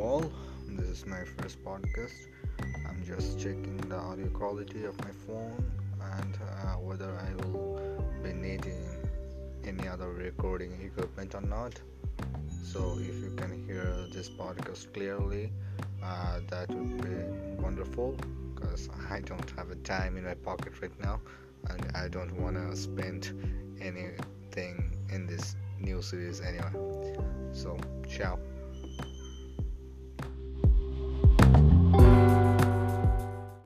all. This is my first podcast. I'm just checking the audio quality of my phone and uh, whether I will be needing any other recording equipment or not. So, if you can hear this podcast clearly, uh, that would be wonderful because I don't have a time in my pocket right now and I don't want to spend anything in this new series anyway. So, ciao.